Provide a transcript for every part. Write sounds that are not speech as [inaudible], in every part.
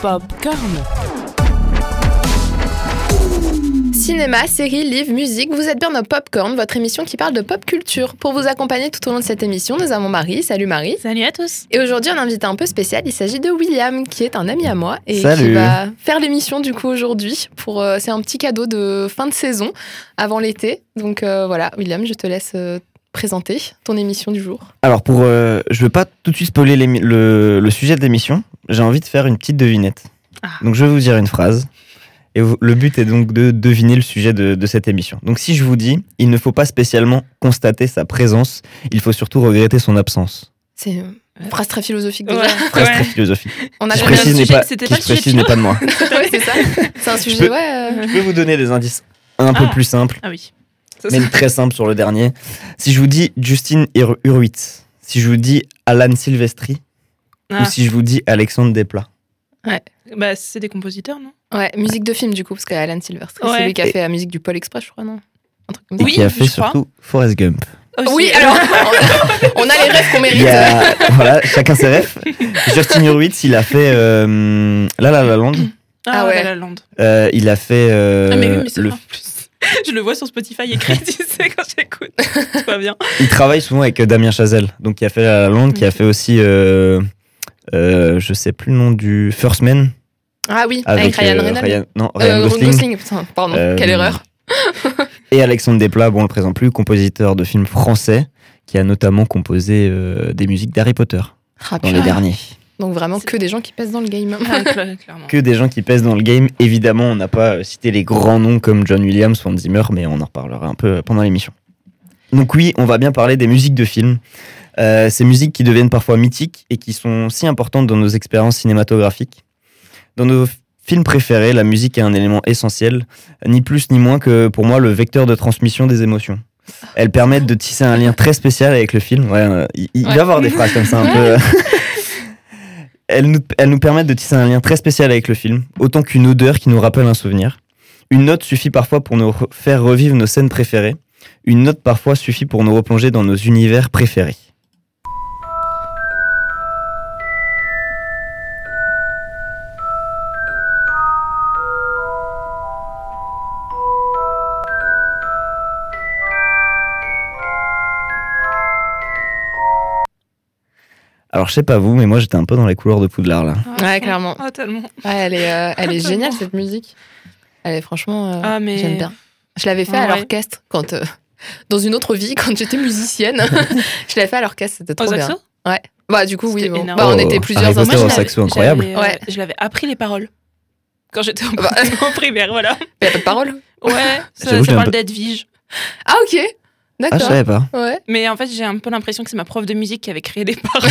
Popcorn. Cinéma, séries, livres, musique, vous êtes bien dans Popcorn, votre émission qui parle de pop culture. Pour vous accompagner tout au long de cette émission, nous avons Marie. Salut Marie. Salut à tous. Et aujourd'hui, un invité un peu spécial, il s'agit de William, qui est un ami à moi et qui va faire l'émission du coup aujourd'hui. Pour euh, c'est un petit cadeau de fin de saison avant l'été. Donc euh, voilà, William, je te laisse euh, présenter ton émission du jour. Alors, pour, euh, je veux pas tout de suite spoiler le, le sujet de l'émission. J'ai envie de faire une petite devinette. Ah. Donc, je vais vous dire une phrase. Et vous- le but est donc de deviner le sujet de, de cette émission. Donc, si je vous dis, il ne faut pas spécialement constater sa présence, il faut surtout regretter son absence. C'est une phrase très philosophique déjà. Ouais. Phrase très philosophique. On a Qui, je précise, n'est pas, c'était qui, pas je précise, de n'est pas de moi. [laughs] C'est ça. C'est un sujet, peux- ouais. euh, Je vais vous donner des indices un peu Ah. plus simples, Ah oui. Ça, même très simples sur le dernier. Si je vous dis Justin Hur- Hurwitz, si je vous dis Alan Silvestri, Ah. ou si je vous dis Alexandre Desplat. Bah, c'est des compositeurs, non? Ouais, musique de film du coup, parce qu'Alan Silvestri, c'est Ouais. lui qui a Et- fait la musique du Pôle Express, je crois, non? Un truc comme Et ça. Oui, qui a fait crois. surtout Forrest Gump. Aussi. Oui, alors, [laughs] on a les rêves qu'on mérite. a, voilà, chacun ses rêves. Justin Hurwitz, il a fait euh, La La La Land. Ah, Ah ouais. ouais. La Land. Euh, il a fait euh, Ah, mais oui, le-. [laughs] Je le vois sur Spotify écrit, [laughs] tu sais, quand j'écoute. Tout va bien. Il travaille souvent avec euh, Damien Chazelle, donc qui a fait La Land, qui a fait aussi, euh, euh, je sais plus le nom du First Man Ah oui, avec, Ryan euh, Reynolds. Ryan- non, Euh, Ryan Gosling. putain, pardon, quelle erreur. [laughs] Et Alexandre Desplat, bon, on le présente plus, compositeur de films français, qui a notamment composé des musiques d'Harry Potter Ah, dans les derniers. Donc vraiment que des gens qui pèsent dans le game. Ah, [laughs] clairement. que des gens qui pèsent dans le game. Évidemment, on n'a pas cité les grands noms comme John Williams ou Hans Zimmer, mais on en reparlera un peu pendant l'émission. Donc oui, on va bien parler des musiques de films. Euh, ces musiques qui deviennent parfois mythiques et qui sont si importantes dans nos expériences cinématographiques. Dans nos films préférés, la musique est un élément essentiel, ni plus ni moins que pour moi le vecteur de transmission des émotions. Elles permettent de tisser un lien très spécial avec le film. Ouais, euh, il, il Ouais. va y avoir des phrases comme ça un peu. [laughs] Elles nous, permettent de tisser un lien très spécial avec le film, autant qu'une odeur qui nous rappelle un souvenir. Une note suffit parfois pour nous re- faire revivre nos scènes préférées. Une note parfois suffit pour nous replonger dans nos univers préférés. Alors je sais pas vous, mais moi j'étais un peu dans les couleurs de Poudlard là. Ouais, clairement. Ah, tellement. Ouais, elle est, euh, elle est Ah, [laughs] géniale cette musique. Elle est franchement. euh, Ah, mais- J'aime bien. Je l'avais fait Ah, à ouais. l'orchestre quand. euh, [laughs] dans une autre vie, quand j'étais musicienne. [laughs] je l'avais fait à l'orchestre, c'était trop Au bien. saxo Bah, du coup, oui. Bon. Bah, on Oh, était plusieurs je l'avais- saxo, incroyable. Ouais. Je l'avais appris les paroles. Quand j'étais au, Bah. en primaire, voilà. Il n'y a pas de parole. Ouais, ça, ça parle d'Edwige. Ah, ok. Ah je D'accord. savais pas. ouais. Mais en fait, j'ai un peu l'impression que c'est ma prof de musique qui avait créé les paroles. [laughs]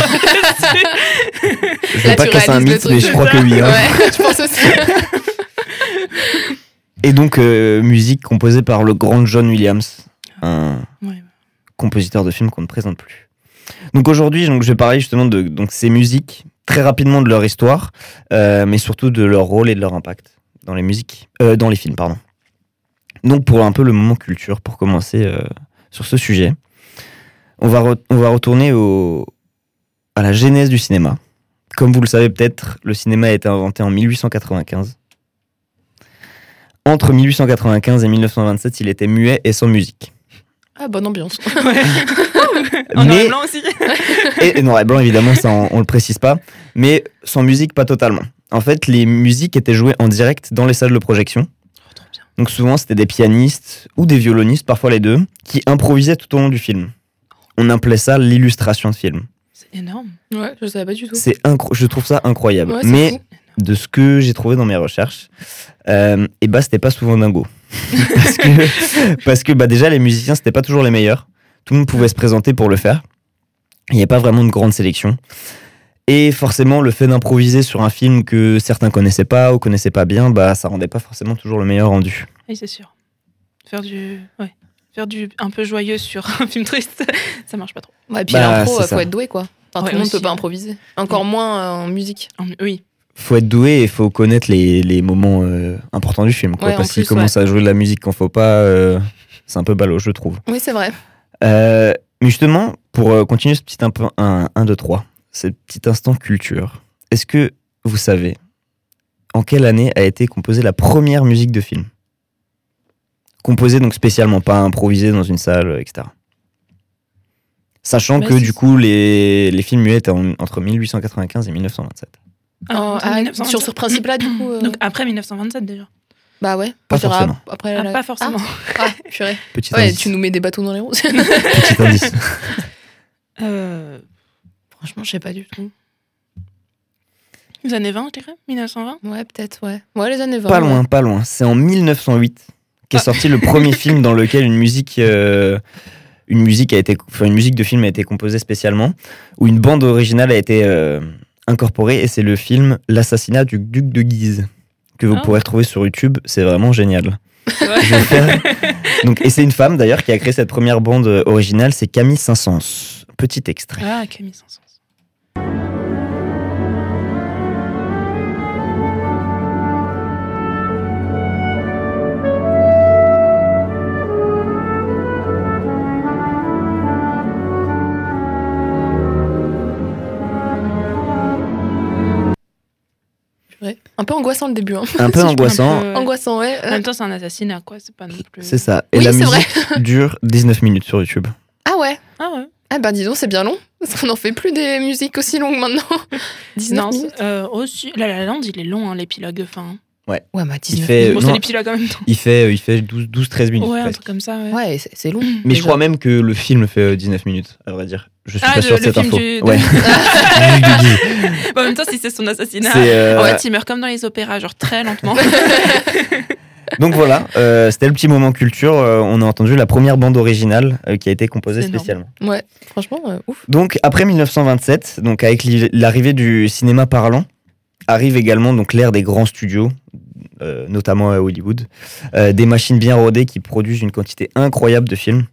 Je Là, veux pas tu casser un mythe, mais je crois que oui. hein. Ouais, [laughs] je pense aussi. [laughs] Et donc, euh, musique composée par le grand John Williams, un Ouais. compositeur de films qu'on ne présente plus. Donc aujourd'hui, donc, je vais parler justement de donc, ces musiques, très rapidement de leur histoire, euh, mais surtout de leur rôle et de leur impact dans les musiques, euh, dans les films, pardon. Donc pour un peu le moment culture, pour commencer euh, sur ce sujet, on va, re- on va retourner au, à la genèse du cinéma. Comme vous le savez peut-être, le cinéma a été inventé en 1895. Entre 1895 et 1927, il était muet et sans musique. Ah, bonne ambiance. [laughs] [laughs] En noir Mais- et blanc aussi. Et, [laughs] et noir et blanc, évidemment, ça, on, on le précise pas. Mais sans musique, pas totalement. En fait, les musiques étaient jouées en direct dans les salles de projection. Donc souvent, c'était des pianistes ou des violonistes, parfois les deux, qui improvisaient tout au long du film. On appelait ça l'illustration de film. C'est énorme. Ouais, je savais pas du tout. C'est incro- je trouve ça incroyable. Ouais, Mais fou. de ce que j'ai trouvé dans mes recherches, euh, et bah c'était pas souvent dingo. [laughs] parce que, parce que bah déjà les musiciens c'était pas toujours les meilleurs. Tout le monde pouvait se présenter pour le faire. Il n'y a pas vraiment de grande sélection. Et forcément, le fait d'improviser sur un film que certains connaissaient pas ou connaissaient pas bien, bah ça rendait pas forcément toujours le meilleur rendu. Oui, c'est sûr. Faire du. Ouais. Faire du un peu joyeux sur un film triste, [laughs] ça marche pas trop. Ouais, puis Bah, l'impro, euh, faut ça. être doué, quoi. Enfin, Ouais, tout le monde peut pas improviser. Encore moins euh, en musique. En- Oui. Faut être doué et faut connaître les, les moments euh, importants du film, quoi. Parce qu'il plus, commence à jouer de la musique qu'on faut pas, euh, c'est un peu ballot, je trouve. Oui, c'est vrai. Euh, mais justement, pour euh, continuer ce petit un peu 1, 2, 3, ce petit instant culture, est-ce que vous savez en quelle année a été composée la première musique de film? Composée donc spécialement, pas improvisée dans une salle, etc. Sachant Bah, que du coup, les, les films muets étaient en- entre 1895 et 1927. Ah, Oh, ah, 1927. sur ce principe-là, du coup. euh, Donc après 1927 déjà. bah ouais. Pas On forcément. Après, Ah, la- pas forcément. Ah, purée. Petit Ouais, indice. tu nous mets des bâtons dans les roues. Petit indice. [laughs] Euh, Franchement, je sais pas du tout. les années 20, je dirais 1920 Ouais, peut-être, ouais. Ouais, les années 20. Pas ouais. loin, pas loin. C'est en 1908 qu'est Ah. sorti le premier film dans lequel une musique, euh, une musique a été, enfin, une musique de film a été composée spécialement, où une bande originale a été euh, incorporée, et c'est le film L'assassinat du duc de Guise que vous Ah. pourrez retrouver sur YouTube. C'est vraiment génial. Ouais. Je vais faire- Donc, et c'est une femme d'ailleurs qui a créé cette première bande euh, originale, c'est Camille Saint-Saëns. Petit extrait. Ah, Camille Saint-Saëns. Angoissant le début. Hein. Un peu [laughs] Si, angoissant. peux un peu- Angoissant, ouais. En même temps, c'est un assassinat, quoi. C'est pas non plus. C'est ça. Et Oui, la c'est vrai. musique [laughs] dure 19 minutes sur YouTube. Ah ouais. Ah ouais. Ah bah dis donc, c'est bien long. Parce qu'on n'en fait plus des musiques aussi longues maintenant. [laughs] 19 Non, minutes. euh, aussi, La La Land, il est long, hein, l'épilogue. Enfin, Ouais, bah Il 19 fait, bon, non, c'est l'épilogue en même temps. il fait, euh, il fait 12, 12 13 minutes. Ouais, un truc comme ça. Ouais. Ouais, c'est c'est long. Mais je crois même que le film fait euh, 19 minutes, à vrai dire. Je suis Ah, pas le- sûr de cette film info. du- Ouais. [laughs] En même temps, si c'est son assassinat. C'est, euh, En fait, il meurt comme dans les opéras, genre très lentement. [laughs] Donc voilà, euh, c'était le petit moment culture. Euh, on a entendu la première bande originale euh, qui a été composée C'est énorme. spécialement. Ouais, franchement, euh, ouf. Donc après 1927, donc avec l'arrivée du cinéma parlant, arrive également donc l'ère des grands studios, euh, notamment à Hollywood, euh, des machines bien rodées qui produisent une quantité incroyable de films.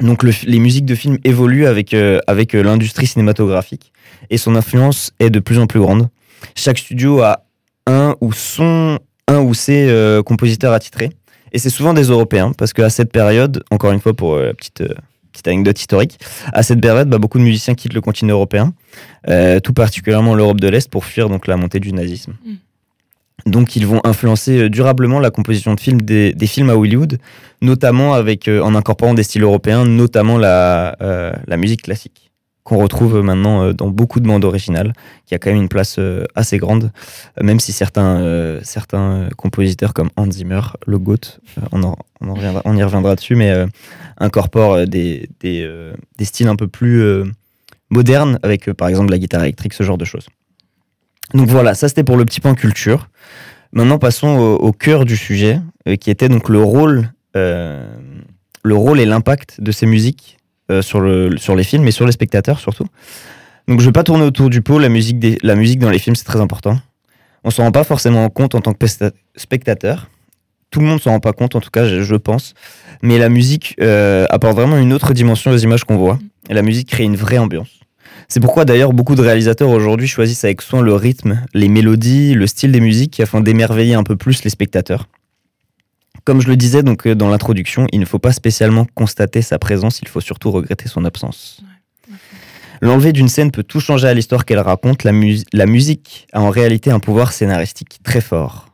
Donc les musiques de films évoluent avec euh, avec euh, l'industrie cinématographique et son influence est de plus en plus grande. Chaque studio a un ou son un ou ses euh, compositeurs attitrés et c'est souvent des Européens parce qu'à cette période, encore une fois pour euh, la petite euh, petite anecdote historique, à cette période, bah, beaucoup de musiciens quittent le continent européen, euh, tout particulièrement l'Europe de l'Est, pour fuir donc la montée du nazisme. Mm. Donc ils vont influencer euh, durablement la composition de films des, films à Hollywood, notamment avec euh, en incorporant des styles européens, notamment la, euh, la musique classique qu'on retrouve maintenant dans beaucoup de bandes originales, qui a quand même une place assez grande, même si certains, certains compositeurs comme Hans Zimmer, le GOAT, on, en- on, y reviendra dessus, mais incorporent des, des, des styles un peu plus modernes, avec par exemple la guitare électrique, ce genre de choses. Donc voilà, ça c'était pour le petit point culture. Maintenant passons au, cœur du sujet, euh, qui était donc le rôle, euh, le rôle et l'impact de ces musiques euh, sur, le, sur les films et sur les spectateurs surtout. Donc je vais pas tourner autour du pot, la musique, dans les films c'est très important. On s'en rend pas forcément compte en tant que spectateur. Tout le monde s'en rend pas compte en tout cas, je, je pense. Mais la musique apporte vraiment une autre dimension aux images qu'on voit. Et la musique crée une vraie ambiance. C'est pourquoi d'ailleurs beaucoup de réalisateurs aujourd'hui choisissent avec soin le rythme, les mélodies, le style des musiques afin d'émerveiller un peu plus les spectateurs. Comme je le disais donc euh, dans l'introduction, il ne faut pas spécialement constater sa présence, il faut surtout regretter son absence. L'enlever d'une scène peut tout changer à l'histoire qu'elle raconte. La, mus- la musique a en réalité un pouvoir scénaristique très fort.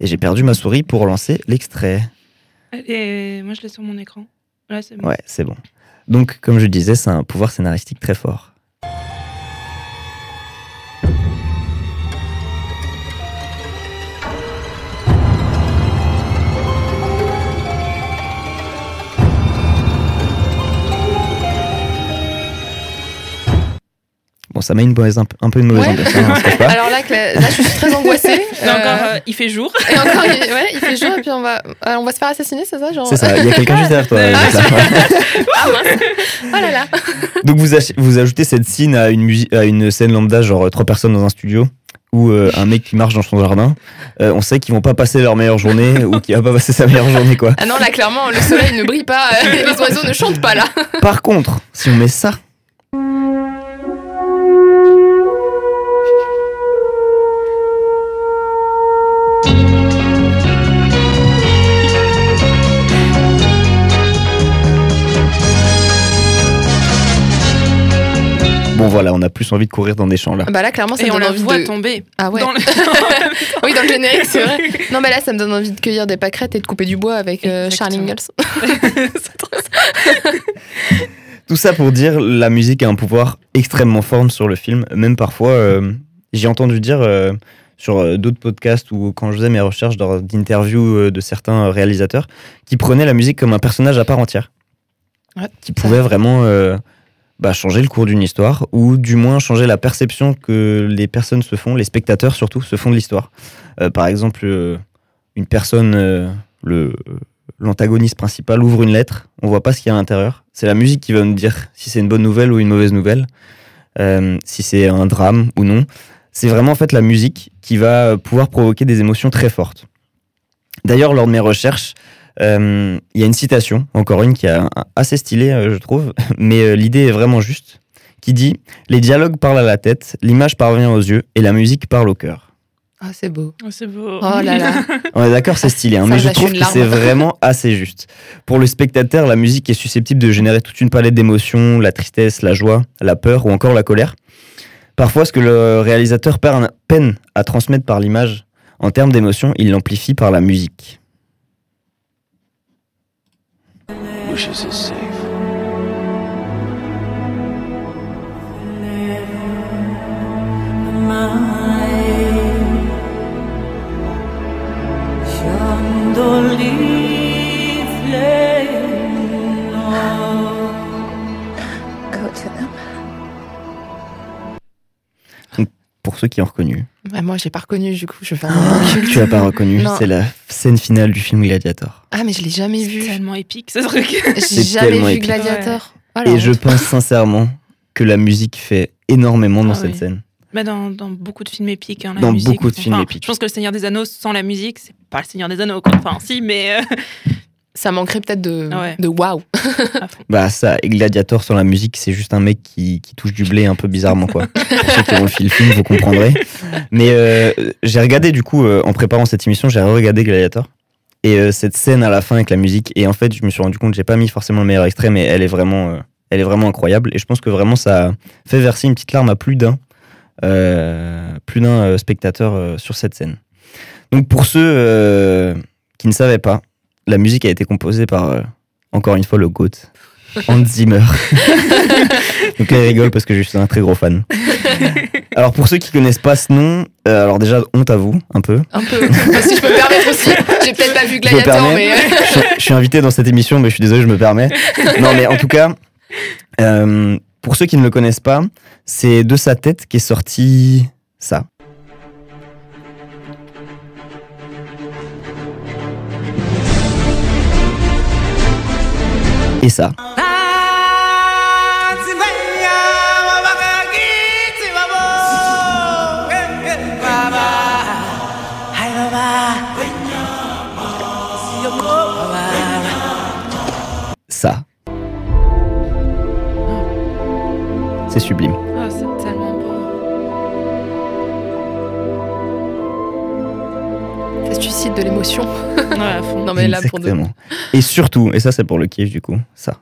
Et j'ai perdu ma souris pour lancer l'extrait. Et moi, je l'ai sur mon écran. Là, c'est bon. Ouais, c'est bon. Donc, comme je disais, c'est un pouvoir scénaristique très fort. Bon, ça met une mauvaise, un, peu- un peu une mauvaise Ouais. ambiance, hein, on se cache pas. [laughs] Alors là, là, je suis très angoissée. [laughs] Et encore, Euh, euh, il fait jour. Et encore, il, [laughs] ouais, il fait jour et puis on va, euh, on va se faire assassiner, c'est ça genre... C'est ça, il y a quelqu'un juste derrière toi. Ah, mince. Oh là là. Donc vous, vous ajoutez cette scène à une, à une scène lambda, genre trois personnes dans un studio, ou euh, un mec qui marche dans son jardin. Euh, on sait qu'ils vont pas passer leur meilleure journée, ou qu'il va pas passer sa meilleure journée, quoi. Ah non, là, clairement, le soleil ne brille pas, euh, les oiseaux ne chantent pas là. Par contre, si on met ça... Bon voilà, on n'a plus envie de courir dans des champs là. Bah là, clairement, ça Et me on donne la envie voit de. tomber. Ah ouais. Dans le- [laughs] Oui, dans le générique, c'est vrai. [laughs] Non, mais là, ça me donne envie de cueillir des pâquerettes et de couper du bois avec euh, Charlie Exactement. Ingalls. [laughs] Tout ça pour dire la musique a un pouvoir extrêmement fort sur le film. Même parfois, euh, j'ai entendu dire euh, sur euh, d'autres podcasts ou quand je faisais mes recherches d'interviews de certains réalisateurs qui prenaient la musique comme un personnage à part entière. Ouais, qui ça- pouvait vraiment euh, bah, changer le cours d'une histoire ou du moins changer la perception que les personnes se font, les spectateurs surtout, se font de l'histoire. Euh, par exemple, euh, une personne, euh, le l'antagoniste principal ouvre une lettre, on voit pas ce qu'il y a à l'intérieur. C'est la musique qui va nous dire si c'est une bonne nouvelle ou une mauvaise nouvelle, si c'est un drame ou non. C'est vraiment en fait la musique qui va pouvoir provoquer des émotions très fortes. D'ailleurs, lors de mes recherches, il y a une citation, encore une qui est assez stylée, euh, je trouve, [laughs] mais euh, l'idée est vraiment juste, qui dit Les dialogues parlent à la tête, l'image parvient aux yeux et la musique parle au cœur. Ah, c'est beau. Oh, c'est beau. Oh là là. [laughs] On est d'accord, c'est stylé, hein, mais je trouve que c'est [laughs] vraiment assez juste. Pour le spectateur, la musique est susceptible de générer toute une palette d'émotions, la tristesse, la joie, la peur ou encore la colère. Parfois, ce que le réalisateur peine à transmettre par l'image en termes d'émotion, il l'amplifie par la musique. bushes is safe. Chandelier Pour ceux qui ont reconnu. Bah, moi, j'ai pas reconnu, du coup, je fais un tu as pas reconnu, c'est la scène finale du film Gladiator. Ah, mais je l'ai jamais C'est vu. tellement épique ce truc. J'ai C'est jamais vu épique. Gladiator. Oh, Et je pense sincèrement que la musique fait énormément dans Ah cette oui. scène. Bah, dans, dans beaucoup de films épiques. hein, la Dans musique. beaucoup de films épiques. Je pense que Le Seigneur des Anneaux sans la musique, c'est pas Le Seigneur des Anneaux. Quoi. Enfin, si, mais euh, Ça manquerait peut-être de, Ouais. de waouh. fond. Bah ça, et Gladiator sans la musique, c'est juste un mec qui, qui touche du blé un peu bizarrement quoi. [laughs] Pour ceux qui ont le film, vous comprendrez. Mais euh, j'ai regardé du coup, euh, en préparant cette émission, j'ai regardé Gladiator. Et euh, cette scène à la fin avec la musique, et en fait je me suis rendu compte, j'ai pas mis forcément le meilleur extrait, mais elle est vraiment, euh, elle est vraiment incroyable. Et je pense que vraiment ça fait verser une petite larme à plus d'un, euh, plus d'un euh, spectateur euh, sur cette scène. Donc pour ceux euh, qui ne savaient pas, la musique a été composée par, euh, encore une fois, le GOAT, Hans Zimmer. [laughs] Donc là, il rigole parce que je suis un très gros fan. Alors pour ceux qui connaissent pas ce nom, euh, alors déjà honte à vous un peu. Un peu. si je peux me permettre aussi. [laughs] J'ai peut-être pas vu Je me Gladiator, permets. mais. euh, Je, suis- je suis invité dans cette émission, mais je suis désolé, je me permets. Non, mais en tout cas, euh, pour ceux qui ne le connaissent pas, c'est de sa tête qu'est sorti ça. Et ça. Ça. C'est sublime. De l'émotion. [laughs] Ouais. Non, mais là, pour. Exactement. Et surtout, et ça c'est pour le kiff du coup, ça.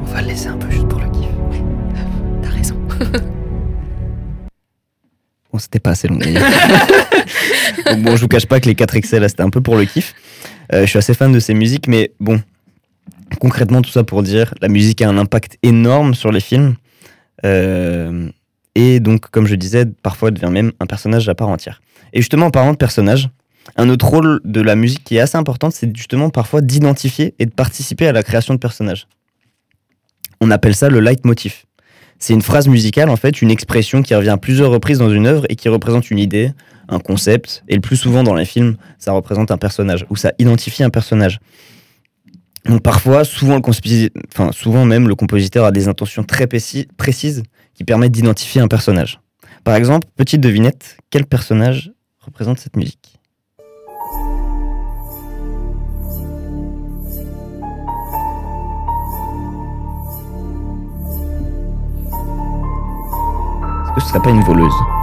On va le laisser un peu juste pour le kiff. T'as raison. [laughs] Bon, c'était pas assez long d'ailleurs. [laughs] Donc bon, je vous cache pas que les 4 excès là, c'était un peu pour le kiff. Euh, je suis assez fan de ces musiques, mais bon, concrètement, tout ça pour dire, la musique a un impact énorme sur les films. Euh, et donc, comme je disais, parfois elle devient même un personnage à part entière. Et justement, en parlant de personnage, un autre rôle de la musique qui est assez important, c'est justement parfois d'identifier et de participer à la création de personnages. On appelle ça le leitmotiv. C'est une phrase musicale, en fait, une expression qui revient à plusieurs reprises dans une œuvre et qui représente une idée, un concept, et le plus souvent dans les films, ça représente un personnage, ou ça identifie un personnage. Donc parfois, souvent, même, le compositeur a des intentions très précis- précises qui permettent d'identifier un personnage. Par exemple, petite devinette, quel personnage représente cette musique? Est-ce que ce serait pas une voleuse?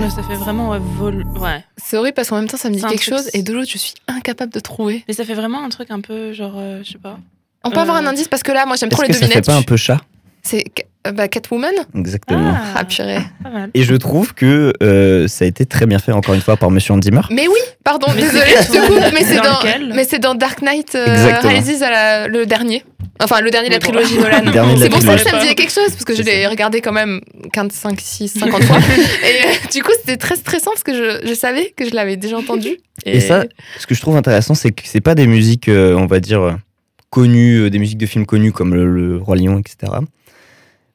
Mais ça fait vraiment ouais, vol... Ouais. C'est horrible parce qu'en même temps, ça me dit quelque truc- chose et de l'autre, je suis incapable de trouver. Mais ça fait vraiment un truc un peu genre, euh, je sais pas. On peut avoir Euh, un indice parce que là, moi, j'aime trop les que ça fait devinettes. pas un peu chat? C'est bah, Catwoman Exactement. Ah, purée. Pas mal. Et je trouve que euh, ça a été très bien fait, encore une fois, par Monsieur Andimer. Mais oui, pardon, c'est je te coupe, mais c'est dans dans, lequel mais c'est dans Dark Knight euh. Rises, à la- le dernier. Enfin, le dernier de la trilogie Nolan. C'est pour ça que ça me disait quelque chose, parce que je l'ai regardé quand même 15, 5, 6, 50 fois. Et euh, du coup, c'était très stressant parce que je, je savais que je l'avais déjà entendu. Et ça, ce que je trouve intéressant, c'est que c'est pas des musiques, euh, on va dire, euh, connues, euh, des musiques de films connues comme le, le Roi Lion, etc.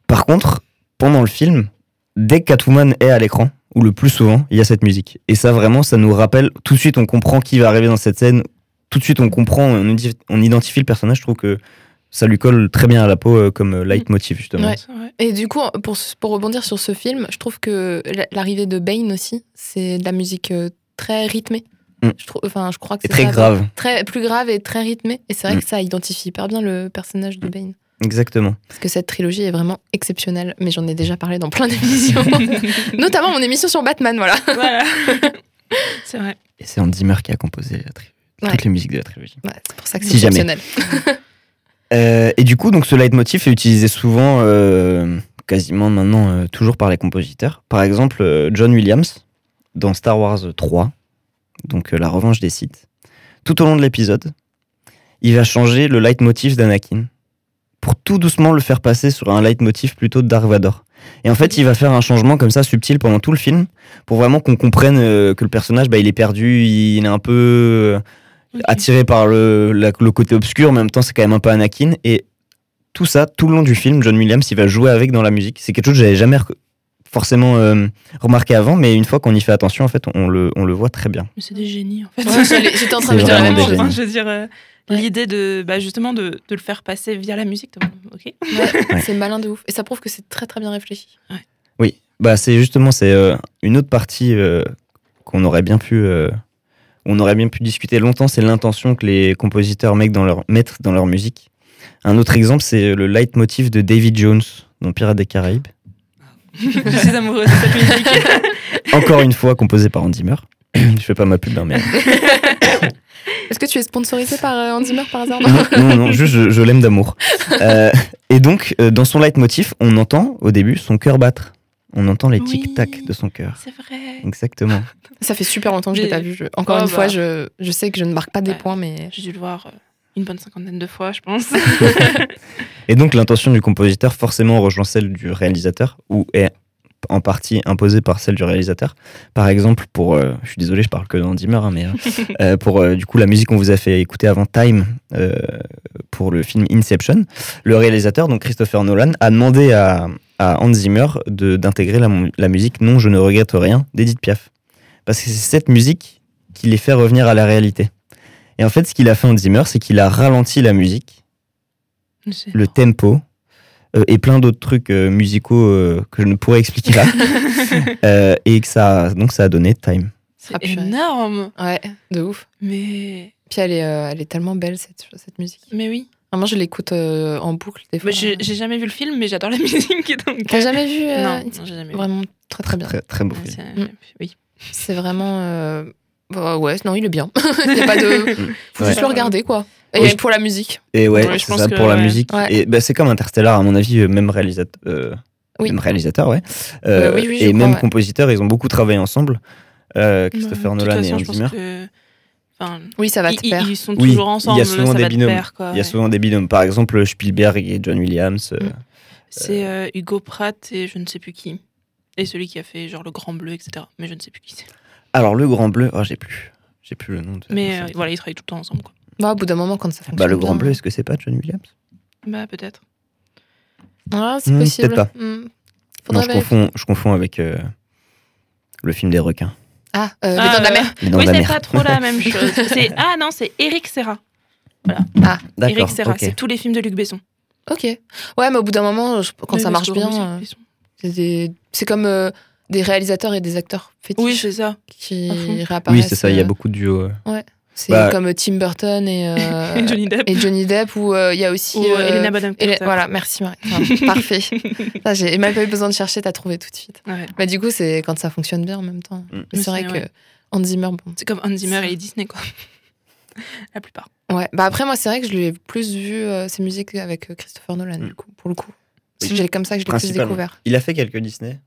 Par contre, pendant le film, dès que Catwoman est à l'écran, ou le plus souvent, il y a cette musique. Et ça, vraiment, ça nous rappelle, tout de suite, on comprend qui va arriver dans cette scène, tout de suite, on comprend, on, identifie le personnage. Je trouve que ça lui colle très bien à la peau euh, comme euh, leitmotiv, justement. Ouais. Et du coup, pour, pour rebondir sur ce film, je trouve que la- l'arrivée de Bane aussi, c'est de la musique euh, très rythmée. Mm. Je, trouve, enfin, je crois que C'est très ça, grave, Très, plus grave et très rythmé. Et c'est vrai Mm. que ça identifie hyper bien le personnage de Bane. Exactement. Parce que cette trilogie est vraiment exceptionnelle. Mais j'en ai déjà parlé dans plein d'émissions. [laughs] Notamment mon émission sur Batman, voilà. voilà. [laughs] c'est vrai. Et c'est Hans Zimmer qui a composé la tri- Ouais. toutes les musiques de la trilogie. Ouais, c'est pour ça que c'est Si exceptionnel. [laughs] Euh, et du coup, donc ce leitmotiv est utilisé souvent, euh, quasiment maintenant, euh, toujours par les compositeurs. Par exemple, euh, John Williams, dans Star Wars 3, donc euh, La Revanche des Sith, tout au long de l'épisode, il va changer le leitmotiv d'Anakin pour tout doucement le faire passer sur un leitmotiv plutôt de Dark Vador. Et en fait, il va faire un changement comme ça subtil pendant tout le film pour vraiment qu'on comprenne euh, que le personnage, bah, il est perdu, il est un peu euh, attiré par le, la- le côté obscur, mais en même temps, c'est quand même un peu Anakin. Et tout ça, tout le long du film, John Williams, il va jouer avec dans la musique. C'est quelque chose que j'avais jamais forcément euh, remarqué avant, mais une fois qu'on y fait attention, en fait, on le, on le voit très bien. Mais c'est des génies en fait. Ouais, J'étais en train de dire la vraiment même des chose. génies. je veux dire, euh, Ouais. l'idée de bah, justement de, de le faire passer via la musique. Ok. Ouais, Ouais. C'est malin de ouf. Et ça prouve que c'est très très bien réfléchi. Oui, bah c'est justement c'est euh, une autre partie euh, qu'on aurait bien pu euh, on aurait bien pu discuter longtemps, c'est l'intention que les compositeurs mettent dans leur mettent dans leur musique. Un autre exemple, c'est le leitmotiv de David Jones dans Pirates des Caraïbes, je suis amoureuse de cette musique. [laughs] encore une fois composé par Hans [coughs] Zimmer. Je fais pas ma pub, hein, mais [laughs] Est-ce que tu es sponsorisé par euh, Hans Zimmer par hasard non, non, non, juste je, je l'aime d'amour. [laughs] Euh, et donc, euh, dans son leitmotiv, on entend au début son cœur battre. On entend les Oui. tic-tac de son cœur. C'est vrai. Exactement. Ça fait super longtemps que je l'ai pas vu. Je- Encore Oh, une bah. fois, je, je sais que je ne marque pas des Ouais. points, mais J'ai dû le voir euh, une bonne cinquantaine de fois, je pense. [laughs] [laughs] Et donc l'intention du compositeur forcément rejoint celle du réalisateur ou est en partie imposée par celle du réalisateur. Par exemple, pour, euh, je suis désolé, je parle que d'Andy Zimmer, hein, mais euh, [laughs] euh, pour euh, du coup la musique qu'on vous a fait écouter avant Time pour le film Inception, le réalisateur donc Christopher Nolan a demandé à, à Hans Zimmer d'intégrer la, la musique Non, je ne regrette rien d'Edith Piaf, parce que c'est cette musique qui les fait revenir à la réalité. Et en fait, ce qu'il a fait Hans Zimmer, c'est qu'il a ralenti la musique le tempo euh, et plein d'autres trucs euh, musicaux euh, que je ne pourrais expliquer là. [laughs] Euh, et que ça, donc ça a donné Time. C'est Ah, énorme. ouais, de ouf. Mais, Puis elle est, euh, elle est tellement belle cette, cette musique. mais oui. Vraiment, je l'écoute euh, en boucle des fois. Moi, j'ai jamais vu le film, mais j'adore la [laughs] musique. Donc, T'as jamais vu euh, Non, non, j'ai jamais vu. Vraiment très très bien. Très, très beau Ouais, film. Mm. Oui. C'est vraiment. Bah ouais, non, il est bien. [laughs] il y a pas de. Faut Ouais. juste le regarder quoi. Et Oui. pour la musique. Et ouais, Ouais, je c'est pense ça que, pour la ouais. musique. Ouais. Et bah, c'est comme Interstellar, à mon avis, euh, même réalisateur. euh, Oui. Même réalisateur, ouais. Euh, oui, oui, je et crois, même ouais. compositeur, ils ont beaucoup travaillé ensemble. Euh, Christopher Nolan façon, et Hans Zimmer. que- enfin, Oui, ça va ils, te faire. ils sont Oui, toujours il y a ensemble. souvent ça des binômes. pair, quoi, Il y a ouais. souvent des binômes. Par exemple, Spielberg et John Williams. euh, Mm. C'est euh, Hugo Pratt et je ne sais plus qui. Et celui qui a fait genre le Grand Bleu, etc. Mais je ne sais plus qui c'est. Alors, le Grand Bleu, oh, j'ai plus. J'ai plus le nom. De Mais euh, voilà, ils travaillent tout le temps ensemble. Quoi. Bah, au bout d'un moment, quand ça fonctionne. Bah, le Grand bien. Bleu, est-ce que c'est pas John Williams? Bah peut-être. Ah, c'est Hmm, possible. peut-être Hmm. Non, je confonds, je confonds avec euh, le film des requins. Ah, euh, Les Ah, Dents de la euh, Mer. Les oui, c'est pas trop la même [laughs] chose. Ah non, c'est Eric Serra. Ah, D'accord. Eric Serra, c'est tous les films de Luc Besson. ok. Ouais, mais au bout d'un moment, je- quand Mais ça marche bien, c'est des- comme euh, des réalisateurs et des acteurs fétiches Oui, c'est ça. qui fond. réapparaissent. Oui, c'est ça, il y a euh, beaucoup de duos. Ouais. C'est Bah- comme Tim Burton et, euh, [laughs] Et Johnny Depp. et Johnny Depp, où euh, il y a aussi. Ou euh, Helena Bonham Carter. Voilà, merci Marie. Enfin, parfait. [laughs] Ça, J'ai même pas eu besoin de chercher, t'as trouvé tout de suite. Ouais. Bah, du coup, c'est quand ça fonctionne bien en même temps. Mm. Mais Mais c'est vrai que. Hans Zimmer, bon. C'est comme Hans Zimmer et les Disney, quoi. [laughs] La plupart. Ouais, bah après, moi, c'est vrai que je l'ai plus vu euh, ses musiques avec Christopher Nolan, Mm. du coup, pour le coup. Oui. C'est comme ça que je l'ai plus découvert. Il a fait quelques Disney.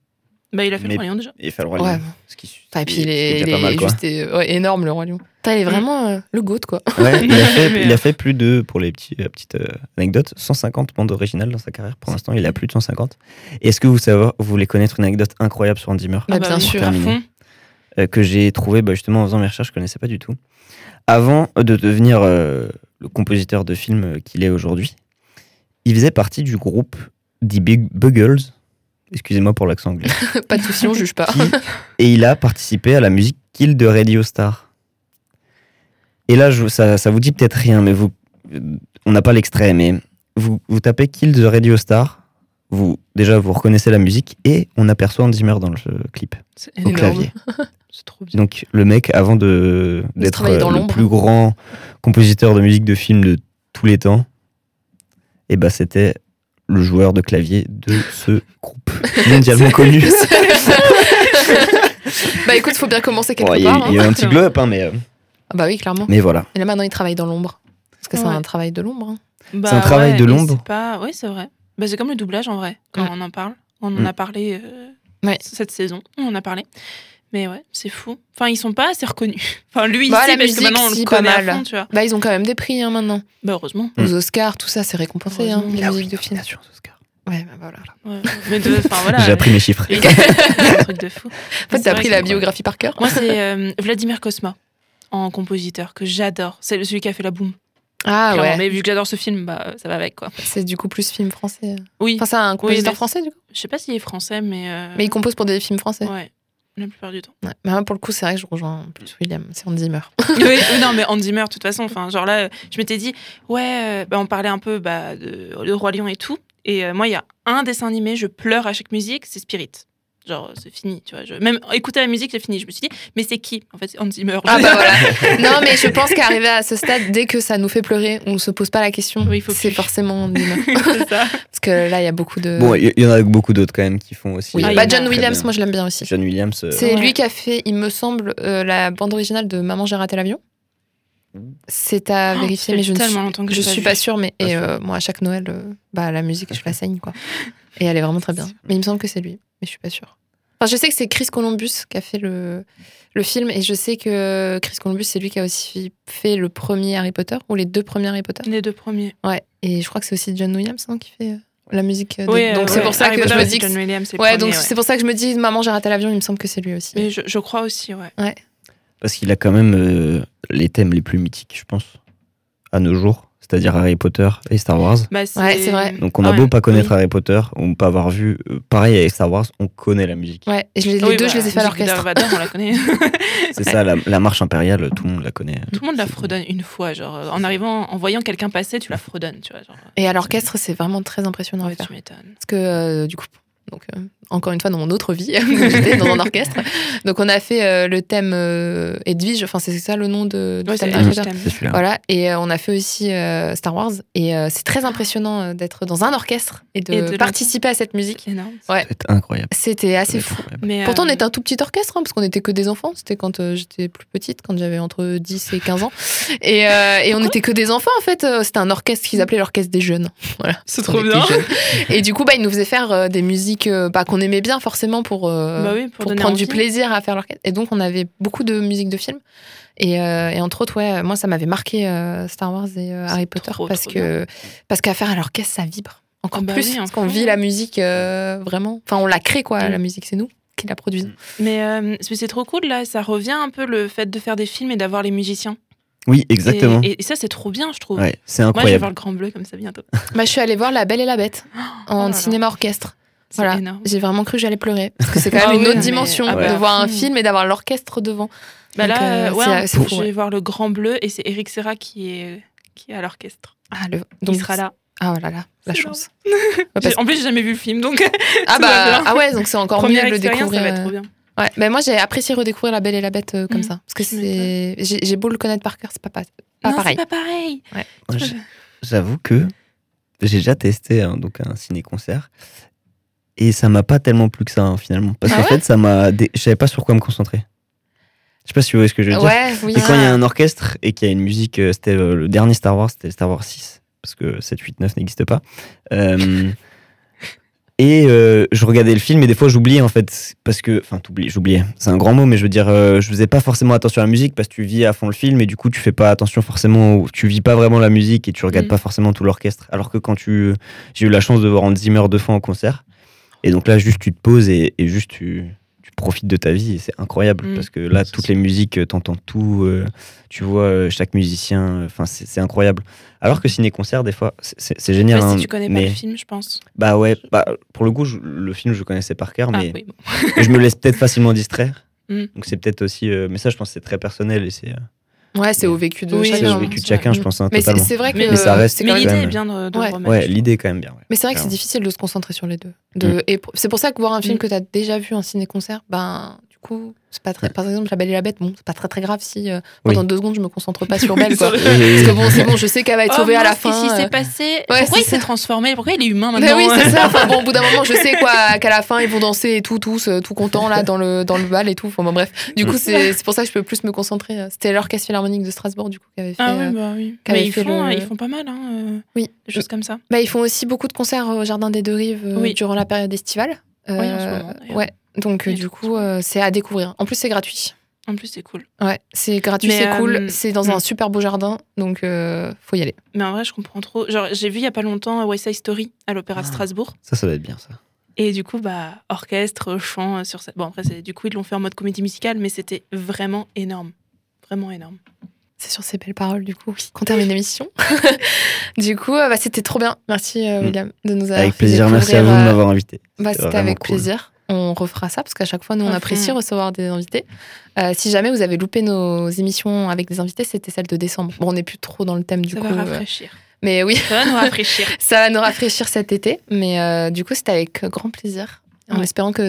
Bah, il a fait Mais- le Roi Lion déjà. Et il fait le Roi Ouais. Lion. Ce qui, Enfin, et puis, ce qui il est il mal, juste euh, ouais, énorme, le Roi Lion. Putain, il est vraiment euh, le GOAT, quoi. Ouais, [laughs] il a fait, il euh, a fait plus de, pour les petits, petites euh, anecdotes, 150 bandes originales dans sa carrière. Pour l'instant, il a plus de 150. Est-ce que vous savez, vous voulez connaître une anecdote incroyable sur Hans Zimmer Bah, Ah bien oui, sûr. à fond. euh, que j'ai trouvé bah, justement en faisant mes recherches, je connaissais pas du tout. Avant de devenir euh, le compositeur de films qu'il est aujourd'hui, il faisait partie du groupe The Big Buggles. Excusez-moi pour l'accent anglais. [laughs] pas de soucis, on juge pas. qui- et il a participé à la musique Kill de Radio Star. Et là, je- ça, ça vous dit peut-être rien, mais vous, on n'a pas l'extrait, mais vous, vous tapez Kill the Radio Star, vous, déjà vous reconnaissez la musique et on aperçoit Hans Zimmer dans le clip, C'est au énorme. clavier. [laughs] C'est trop bien. Donc le mec, avant de d'être euh, le plus grand compositeur de musique de film de tous les temps, et bah c'était le joueur de clavier de ce groupe mondialement connu. [laughs] [laughs] bah écoute, faut bien commencer quelque Bon, Il y, a- part. il y a hein. un petit glow up, hein, mais, euh, Ah Bah oui, clairement. mais voilà. Et là maintenant, il travaille dans l'ombre. Parce que c'est Ouais. un travail de l'ombre. hein. Bah C'est un travail de l'ombre. c'est Pas... Oui, c'est vrai. Bah, c'est comme le doublage en vrai, quand Mm. on en parle. On en Mm. a parlé euh, Ouais. cette saison, on en a parlé. Mais ouais, c'est fou. Enfin, ils sont pas assez reconnus. [laughs] Enfin, lui, Bah, ici, la parce musique, que maintenant, on si, le pas connaît à mal. fond, tu vois. Bah ils ont quand même des prix hein, maintenant. Bah, heureusement. Mm. Aux Oscars, tout ça, c'est récompensé. Hein, Ah oui, musiques de nomination aux Oscars. Ouais, bah voilà. Ouais. Mais de- enfin, voilà. J'ai appris mes chiffres. C'est [laughs] [laughs] un truc de fou. En fait, t'as vrai pris que la biographie par cœur. Moi, c'est euh, Vladimir Kosma, en compositeur, que j'adore. C'est celui qui a fait la boum. Ah clairement. ouais. Mais vu que j'adore ce film, bah, ça va avec, quoi. C'est du coup plus film français. Oui. Enfin, c'est un compositeur français du coup. Je sais pas s'il est français, mais. euh, Mais il compose pour des films français. Ouais, la plupart du temps. Ouais. Mais moi, pour le coup, c'est vrai que je rejoins plus William. C'est Hans Zimmer. oui, [laughs] non, mais Hans Zimmer, de toute façon, enfin, genre là, je m'étais dit, ouais, euh, bah, on parlait un peu bah, de Le Roi Lion et tout. Et euh, moi, il y a un dessin animé, je pleure à chaque musique, c'est Spirit. Genre, c'est fini, tu vois. Je... Même écouter la musique, c'est fini. Je me suis dit, mais c'est qui En fait, c'est Hans Zimmer. Ah bah voilà. [laughs] non, mais je pense qu'arriver à ce stade, dès que ça nous fait pleurer, on se pose pas la question. Oui, il faut c'est plus. forcément Hans [laughs] Zimmer. ça. [laughs] Parce que là, il y a beaucoup de. Bon, il y, y en a beaucoup d'autres quand même qui font aussi. oui. Ah, euh, bah, en a John Williams, bien. moi, je l'aime bien aussi. John Williams. euh, C'est Ouais. lui qui a fait, il me semble, euh, la bande originale de Maman, j'ai raté l'avion. C'est à Oh, vérifier, mais je ne suis, que je suis pas sûre. Mais et, euh, moi, à chaque Noël, euh, bah, la musique, je la saigne, quoi. Et elle est vraiment très bien. Mais il me semble que c'est lui, mais je suis pas sûre. Enfin, je sais que c'est Chris Columbus qui a fait le, le film, et je sais que Chris Columbus, c'est lui qui a aussi fait le premier Harry Potter, ou les deux premiers Harry Potter. Les deux premiers. Ouais, et je crois que c'est aussi John Williams hein, qui fait euh, la musique. euh, des- Oui, Donc euh, c'est ouais. pour ça Harry que je Potter, me c'est dis que John Williams, Ouais, premier, donc c'est pour ça que je me dis, maman, j'ai raté l'avion, il me semble que c'est lui aussi. Mais je, je crois aussi, ouais. Parce qu'il a quand même euh, les thèmes les plus mythiques, je pense, à nos jours. C'est-à-dire Harry Potter et Star Wars. Bah, Ouais, c'est vrai. Donc on a Ouais, beau pas connaître oui. Harry Potter, ou pas avoir vu, euh, pareil avec Star Wars, on connaît la musique. Ouais, et je les, Oui, deux, bah, je les ai fait à l'orchestre. On la connaît. [laughs] C'est ça, la, la marche impériale, tout le monde la connaît. Tout le monde la fredonne une fois, genre euh, en arrivant, en voyant quelqu'un passer, tu la fredonnes, tu vois. Genre, Et à l'orchestre, c'est vraiment très impressionnant à ouais, faire. tu m'étonnes. Parce que, euh, du coup, donc, euh, encore une fois, dans mon autre vie, [laughs] [laughs] j'étais dans un orchestre. Donc, on a fait euh, le thème euh, Edwige, enfin, c'est ça le nom de, du Ouais, thème. Voilà, et euh, on a fait aussi euh, Star Wars. Et euh, c'est très impressionnant euh, d'être dans un orchestre et de, Et de participer à cette musique. C'est énorme. Ouais. C'est incroyable. C'était assez fou. Mais, Pourtant, on était un tout petit orchestre, hein, parce qu'on était que des enfants. C'était quand euh, j'étais plus petite, quand j'avais entre 10 et 15 ans. Et, euh, et on était que des enfants, en fait. C'était un orchestre qu'ils appelaient l'orchestre des jeunes. [laughs] Voilà. C'est trop bien. jeunes. Et du coup, bah, ils nous faisaient faire euh, des musiques euh, bah, qu'on aimait bien, forcément, pour, euh, Bah oui, pour prendre du plaisir à faire l'orchestre. Et donc, on avait beaucoup de musique de films. Et, euh, et entre autres, ouais, moi, ça m'avait marqué euh, Star Wars et euh, Harry Potter trop, parce trop que parce qu'à faire à l'orchestre, ça vibre encore Ah bah plus oui, parce qu'on vit la musique euh, vraiment. Enfin, on la crée quoi, Mm. la musique, c'est nous qui la produisons. Mais euh, c'est trop cool, là, ça revient un peu le fait de faire des films et d'avoir les musiciens. Oui, exactement. Et, et ça, c'est trop bien, je trouve. Ouais, c'est Moi, je vais incroyable. voir le Grand Bleu comme ça bientôt. Bah, je suis allée voir La Belle et la Bête [gasps] en Oh là là. cinéma orchestre. Voilà. J'ai vraiment cru que j'allais pleurer parce que c'est [laughs] quand même Ah une oui, autre mais- dimension ah bah, de voir un film et d'avoir l'orchestre devant. Bah Donc, là, euh, ouais, c'est- je vais voir le Grand Bleu et c'est Eric Serra qui est, qui est à l'orchestre. Ah, le... Il sera là. Ah oh là là, la chance. Ouais, parce- [laughs] J'ai- En plus, j'ai jamais vu le film, donc [laughs] Ah bah ah ouais, donc c'est encore première mieux de le découvrir. ça va être euh, trop bien. Ouais, mais moi j'ai apprécié redécouvrir La Belle et la Bête euh, comme Mm. ça. Parce que c'est. J'ai beau le connaître par cœur, c'est pas, pas, pas non, pareil. c'est pas pareil. J'avoue que j'ai déjà testé hein, donc un ciné-concert et ça m'a pas tellement plu que ça hein, finalement. Parce Ah qu'en ouais fait, ça m'a. dé- Je savais pas sur quoi me concentrer. Je sais pas si vous voyez ce que je veux dire. Ouais, oui. Et quand il y a un orchestre et qu'il y a une musique, euh, c'était euh, le dernier Star Wars, c'était Star Wars 6, parce que 7, 8, 9 n'existe pas. Euh, [laughs] et euh, je regardais le film et des fois j'oubliais en fait, parce que, enfin t'oublies, j'oubliais, c'est un grand mot, mais je veux dire, euh, je faisais pas forcément attention à la musique parce que tu vis à fond le film et du coup tu fais pas attention forcément, tu vis pas vraiment la musique et tu regardes Mm. pas forcément tout l'orchestre. Alors que quand tu, j'ai eu la chance de voir Hans Zimmer deux fois en concert, et donc là juste tu te poses et, et juste tu, tu profites de ta vie et c'est incroyable Mm. parce que là toutes les musiques, euh, t'entends tout, euh, tu vois euh, chaque musicien, enfin c'est incroyable. Alors que ciné-concert des fois c'est- génial. Hein, si tu connais pas mais le film, je pense. bah ouais, bah, pour le coup je- le film je connaissais par cœur, Ah mais oui, bon. [laughs] je me laisse peut-être facilement distraire. Mm. Donc c'est peut-être aussi, euh, mais ça je pense que c'est très personnel et c'est euh, Ouais, c'est au vécu de Oui, c'est chacun. au vécu de c'est chacun, vrai. je pense hein, Mais c'est vrai que. Mais- Mais ça reste c'est Mais l'idée même- est bien de, de Ouais. le remettre. Ouais, l'idée est quand même bien. ouais. Mais c'est vrai que c'est difficile de se concentrer sur les deux. De, Mm. et c'est pour ça que voir un film Mm. que tu as déjà vu en ciné-concert, ben, du coup, c'est pas très. Par exemple, La Belle et la Bête, bon, c'est pas très très grave si euh, Oui. pendant deux secondes je me concentre pas sur Belle, [laughs] quoi. Parce que bon, c'est bon, je sais qu'elle va être Oh sauvée à la mince, Qu'est-ce fin. qui euh. s'est passé Ouais, Pourquoi il s'est transformé Pourquoi il est humain Mais maintenant oui, c'est ça. [laughs] Enfin bon, au bout d'un moment, je sais quoi qu'à la fin ils vont danser et tout, tous, euh, tout contents là dans le dans le bal et tout. Enfin bon, bref. Du coup, c'est c'est pour ça que je peux plus me concentrer. C'était l'orchestre philharmonique de Strasbourg du coup qui avait fait. Ah ouais, euh, bah oui. Mais ils font, le- ils font pas mal, hein, euh, Oui. des choses comme ça. Bah, ils font aussi beaucoup de concerts au Jardin des Deux Rives euh, Oui. durant la période estivale. Oui, en ce Euh, moment, ouais. Donc euh, du coup, euh, c'est à découvrir. En plus, c'est gratuit. En plus, c'est cool. Ouais, c'est gratuit, c'est cool. euh, C'est dans mm. un super beau jardin, donc euh, faut y aller. Mais en vrai, je comprends trop. Genre, j'ai vu il y a pas longtemps West Side Story à l'Opéra de Ah. Strasbourg. Ça, ça doit être bien ça. Et du coup, bah, orchestre, chant sur cette. Bon, après, c'est- du coup, ils l'ont fait en mode comédie musicale, mais c'était vraiment énorme. Vraiment énorme. C'est sur ces belles paroles, du coup, qu'on termine l'émission. [laughs] du coup, bah, c'était trop bien. Merci, euh, Mm. William, de nous avoir Avec fait plaisir, merci à vous de m'avoir invité. Bah, C'était avec cool. plaisir. On refera ça parce qu'à chaque fois, nous, on apprécie recevoir des invités. Euh, si jamais vous avez loupé nos émissions avec des invités, c'était celle de décembre. Bon, on n'est plus trop dans le thème du ça coup. va euh, rafraîchir. mais oui, Ça va nous rafraîchir. [laughs] ça va nous rafraîchir cet été. Mais euh, du coup, c'était avec grand plaisir. En Ouais. espérant que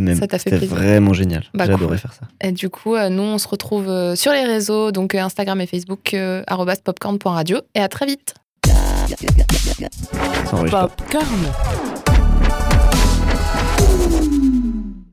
même, ça t'a fait c'était plaisir. vraiment génial. Bah, cool. adoré faire ça. Et du coup, euh, nous, on se retrouve euh, sur les réseaux, donc euh, Instagram et Facebook, euh, popcorn.radio. Et à très vite. Ça. Popcorn. Thank you.